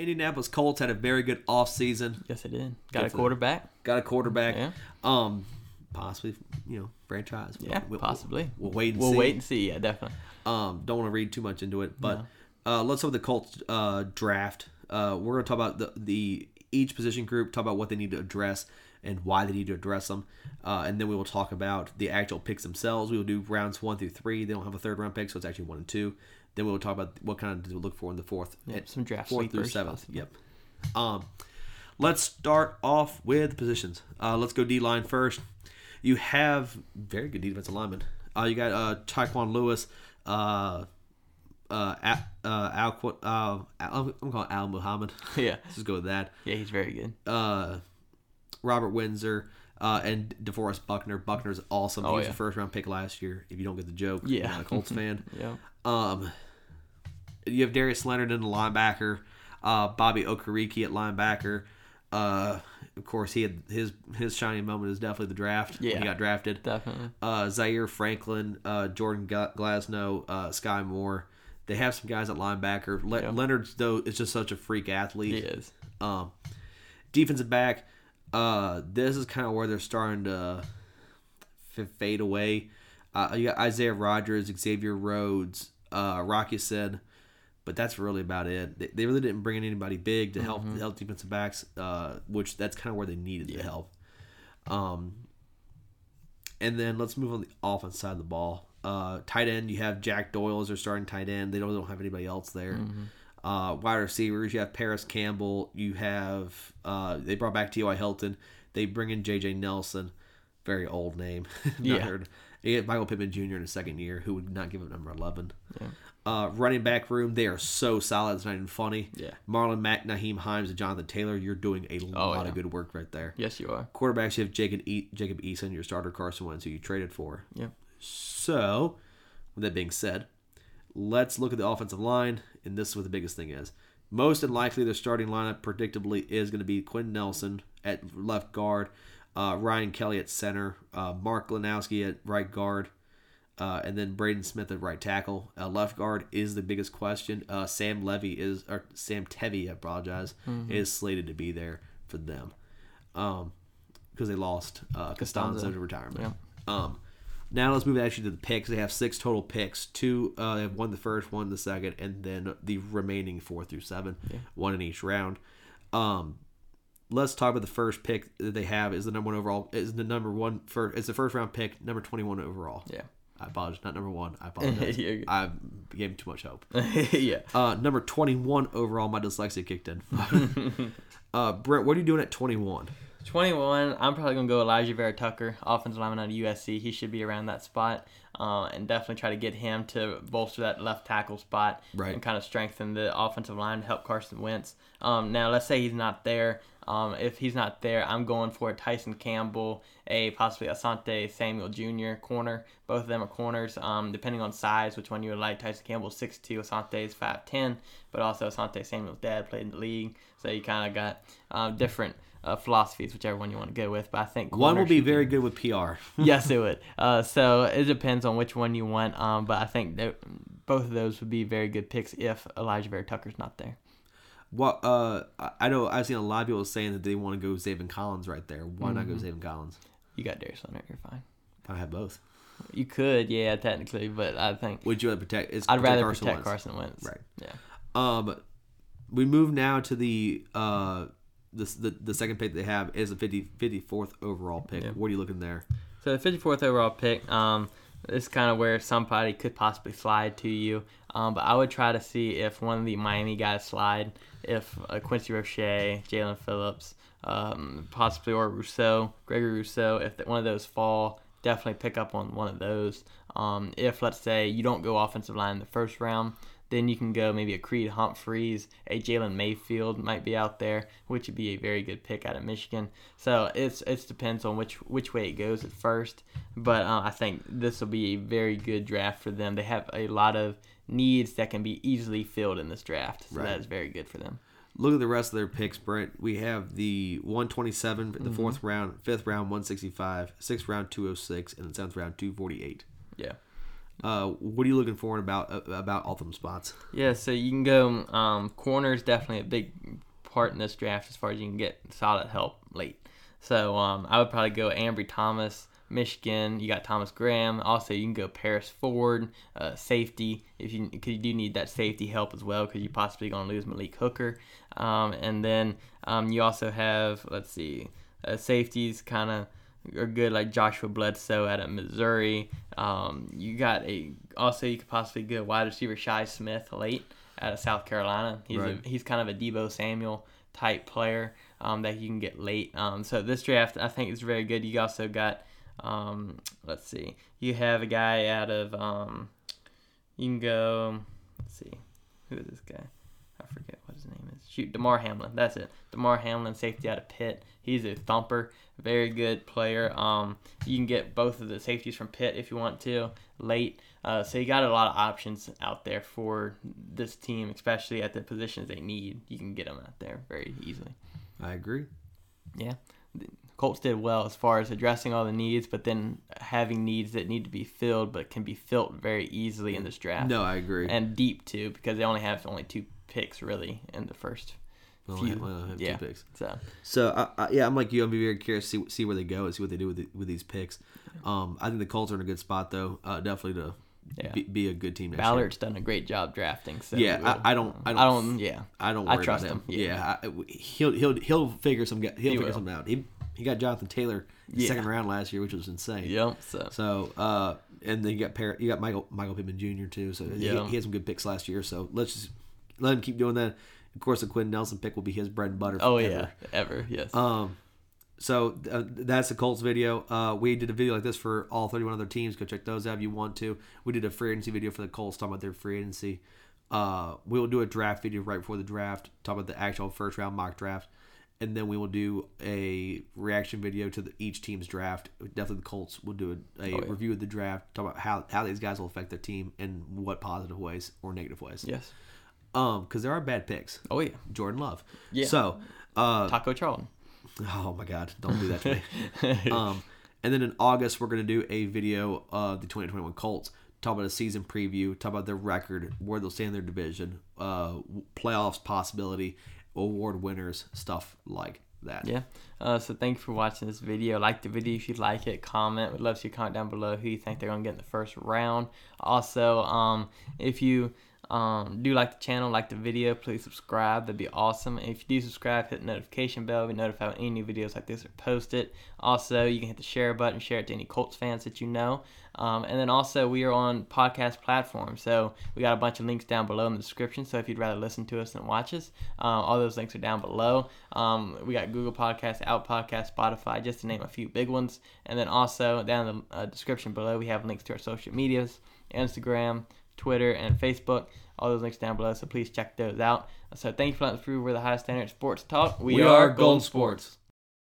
Indianapolis Colts had a very good offseason. Yes, it did. Got a quarterback. Got a quarterback. Yeah. Um, possibly, you know, franchise. Yeah, We'll- possibly. We'll wait and We'll see. wait and see. Yeah, definitely. Um, don't want to read too much into it, but uh, let's talk about the Colts uh, draft. Uh, we're going to talk about the, the each position group, talk about what they need to address and why they need to address them, uh, and then we will talk about the actual picks themselves. We will do rounds one through three. They don't have a third round pick, so it's actually one and two. Then we will talk about what kind of to look for in the fourth, and some draft fourth through seventh. Yep. Um, let's start off with positions. Uh, let's go D line first. You have very good defensive linemen. Uh, you got uh, Tyquan Lewis, uh, uh, Al, uh, Al, uh, Al, I'm calling Al Muhammad. Yeah. Let's just go with that. Yeah, he's very good. Uh, Robert Windsor. Uh, and DeForest Buckner. Buckner's awesome. he Oh, was yeah. a first round pick last year. If you don't get the joke, Yeah. you're not a Colts fan. Yeah. Um, you have Darius Leonard in the linebacker, uh, Bobby Okereke at linebacker. Uh, of course, he had his his shining moment is definitely the draft Yeah. he got drafted. Definitely. Uh, Zaire Franklin, uh, Jordan Gla- Glasgow, uh, Skai Moore. They have some guys at linebacker. Le- Yeah. Leonard's though is just such a freak athlete. He is. Um, defensive back. Uh, this is kind of where they're starting to f- fade away. Uh, you got Isaiah Rodgers, Xavier Rhodes, uh, Rock Ya-Sin, but that's really about it. They, they really didn't bring in anybody big to help help defensive backs, uh, which that's kind of where they needed the help. Um, and then let's move on the offense side of the ball. Uh, tight end, you have Jack Doyle as their starting tight end. They don't, don't have anybody else there. Uh, wide receivers, you have Parris Campbell. You have uh, they brought back T.Y. Hilton. They bring in J.J. Nelson, very old name. Not Yeah. heard. You get Michael Pittman Jr. in his second year, who would not give up number eleven. Uh, running back room, they are so solid. It's not even funny. Yeah. Marlon Mack, Nyheim Hines, and Jonathan Taylor. You're doing a lot yeah. of good work right there. Yes, you are. Quarterbacks, you have Jacob e- Jacob Eason, your starter Carson Wentz, who you traded for. Yeah. So, with that being said, let's look at the offensive line, and this is what the biggest thing is. Most unlikely, their starting lineup predictably is going to be Quenton Nelson at left guard, uh, Ryan Kelly at center, uh, Mark Glowinski at right guard, uh, and then Braden Smith at right tackle. Uh, left guard is the biggest question. Uh, Sam Levy is, or Sam Tevi, I apologize, is slated to be there for them, um, because they lost uh, Castonzo Castonzo. to retirement. Yeah. Um, now let's move actually to the picks. They have six total picks. Two, uh, they have one the first, one the second, and then the remaining four through seven, one in each round. Um, let's talk about the first pick that they have. Is the number one overall? Is the number one for? It's the first round pick, number twenty one overall. Yeah. I apologize, not number one. I apologize. You're. I gave him too much hope. yeah. Uh, number twenty one overall. My dyslexia kicked in. uh, Brent, what are you doing at twenty one? 21, I'm probably going to go Alijah Vera-Tucker, offensive lineman out of USC. He should be around that spot uh, and definitely try to get him to bolster that left tackle spot Right. and kind of strengthen the offensive line to help Carson Wentz. Um, now, let's say he's not there. Um, if he's not there, I'm going for Tyson Campbell, a possibly Asante Samuel Jr. corner. Both of them are corners, um, depending on size, which one you would like. Tyson Campbell's 6'2", Asante is 5'10", but also Asante Samuel's dad played in the league, so you kind of got um, different uh, philosophies, whichever one you want to go with. But I think One will be very good with PR. yes, it would. Uh, so it depends on which one you want. Um, but I think that both of those would be very good picks if Alijah Vera-Tucker's not there. Well, uh, I- know I've seen a lot of people saying that they want to go Zaven Collins right there. Why not go Mm-hmm. Zaven Collins? You got Darius Leonard, you're fine. I have both. You could, yeah, technically, but I think Would you rather protect? I'd rather Carson protect Wentz. Carson Wentz. Right. Yeah. Um, we move now to the uh the the, the second pick they have is a 50, 54th overall pick. Yeah. What are you looking there? So the 54th overall pick, um, is kind of where somebody could possibly slide to you. Um, but I would try to see if one of the Miami guys slide, if uh, Quincy Roche, Jaelan Phillips, um, possibly or Rousseau, Gregory Rousseau, if one of those fall, definitely pick up on one of those. Um, if let's say you don't go offensive line in the first round, then you can go maybe a Creed Humphreys, a Jalen Mayfield might be out there, which would be a very good pick out of Michigan. So it's it depends on which which way it goes at first, but uh, I think this will be a very good draft for them. They have a lot of needs that can be easily filled in this draft, so Right. that is very good for them. Look at the rest of their picks, Brent. We have the 127, the fourth round, fifth round 165, sixth round 206, and the seventh round 248. Yeah. Uh, what are you looking for about uh, about all them spots? Yeah, so you can go um, corners definitely a big part in this draft as far as you can get solid help late. So um, I would probably go Ambry Thomas, Michigan. You got Thomas Graham. Also, you can go Paris Ford, uh, safety if you because you do need that safety help as well because you're possibly going to lose Malik Hooker. Um, and then um, you also have let's see, uh, safeties kind of are good like Joshua Bledsoe out of Missouri. Um, you got a also you could possibly go wide receiver Shi Smith late out of South Carolina. He's Right. a, he's kind of a Deebo Samuel type player um, that you can get late. Um, so this draft I think is very good. You also got um, let's see, you have a guy out of um, you can go let's see, who is this guy? I forget what his name is. Shoot, Damar Hamlin. That's it. Damar Hamlin, safety out of Pitt. He's a thumper, very good player. Um, you can get both of the safeties from Pitt if you want to late. Uh, so you got a lot of options out there for this team, especially at the positions they need. You can get them out there very easily. I agree. Yeah. Colts did well as far as addressing all the needs, but then having needs that need to be filled but can be filled very easily in this draft. No, I agree. And deep too, because they only have only two picks really in the first Well, few. I- well, have yeah. two picks. So So I, I, yeah, I'm like you. I'm be very curious to see see where they go and see what they do with the, with these picks. Um, I think the Colts are in a good spot though. Uh, definitely to Yeah. be, be a good team. Next Ballard's done a great job drafting. So Yeah, I- I don't- I don't- I don't. Yeah. I don't. I trust about him, him. yeah. Yeah, I, he'll he'll he'll figure some he'll He figure will. something out. He he got Jonathan Taylor Yeah. second round last year, which was insane. Yep. So So uh, and then you got Par- you got Michael Michael Pittman Jr. too. So he- Yeah. he, had some good picks last year. So let's just let him keep doing that. Of course, the Quenton Nelson pick will be his bread and butter. Oh forever. yeah, ever yes. Um, so uh, that's the Colts video. Uh, we did a video like this for all 31 other teams. Go check those out if you want to. We did a free agency video for the Colts talking about their free agency. Uh, we will do a draft video right before the draft, talk about the actual first round mock draft, and then we will do a reaction video to the, each team's draft. Definitely the Colts will do a, a Oh, yeah. review of the draft, talk about how, how these guys will affect their team and what positive ways or negative ways. yes. Um, because there are bad picks. Oh yeah. Jordan Love. Yeah. So, uh, Taco Charlton. Oh my God! Don't do that to me. um, and then in August we're gonna do a video of the 2021 Colts. Talk about a season preview. Talk about their record, where they'll stand in their division, uh, playoffs possibility, award winners, stuff like that. Yeah. Uh, so thank you for watching this video. Like the video if you like it. Comment. We'd love to see comment down below who you think they're gonna get in the first round. Also, um, if you um, do like the channel, like the video, please subscribe. That'd be awesome. And if you do subscribe, hit the notification bell. Be notified when any new videos like this are posted. Also, you can hit the share button, share it to any Colts fans that you know. Um, and then also, we are on podcast platforms. So we got a bunch of links down below in the description. So if you'd rather listen to us than watch us, um, all those links are down below. Um, we got Google Podcasts, Out Podcast, Spotify, just to name a few big ones. And then also down in the uh, description below, we have links to our social medias, Instagram, Twitter, and Facebook. All those links down below. So please check those out. So thank you for letting us prove we're the highest standard sports talk. We are Golden Sports.